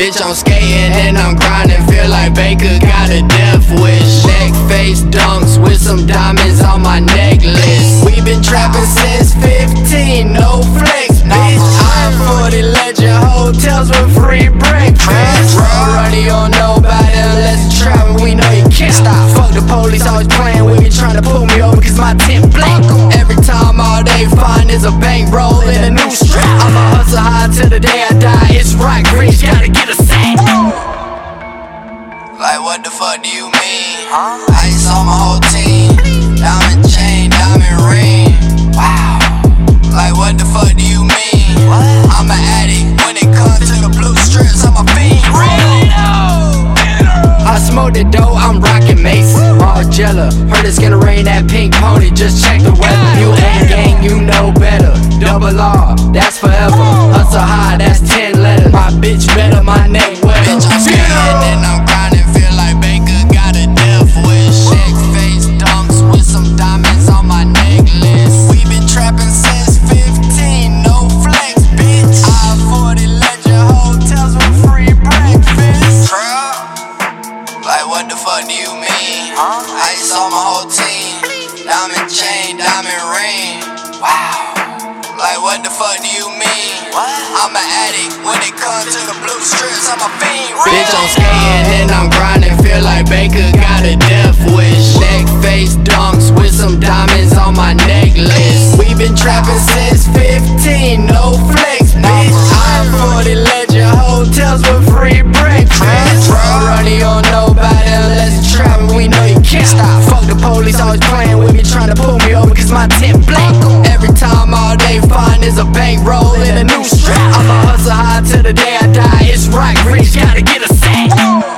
Bitch, I'm skating and I'm grinding. Feel like Baker got a death wish. Neck face dunks with some diamonds on my necklace. We been trapping since 15, no flex, bitch. I'm 40 legend hotels with free breakfast. Runny on nobody unless it's trapping. We know you the police, always playing with me, trying to pull me over cause my tent blank. Every time all they find is a bankroll and a new strap. I'ma hustle hard till the day I die. It's right, Rich, gotta get a sack. Like, what the fuck do you mean? Ice on my whole team. Diamond chain, diamond ring. Wow. Like, what the fuck do you mean? I'm an addict when it comes to the blue strips. I'm a fiend. Really? I smoke the dough, I'm rockin' Mace. Margiela, heard it's gonna rain that pink pony, just check the weather. You ain't gang, you know better. Double R, that's forever. Hustle high, that's 10 letters. My bitch better, my neck wetter. Bitch, I'm skating and I'm Ice on my whole team. Diamond chain, diamond ring. Wow. Like what the fuck do you mean? I'm an addict when it comes to the blue strips. I'm a fiend. Bitch, I'm skating and I'm grinding. Feel like Baker got a death wish. Neck face dunks with some diamonds on my necklace. We been trapping since 15, hole in a new strap. I'ma hustle high till the day I die. It's right, rich, gotta get a sack.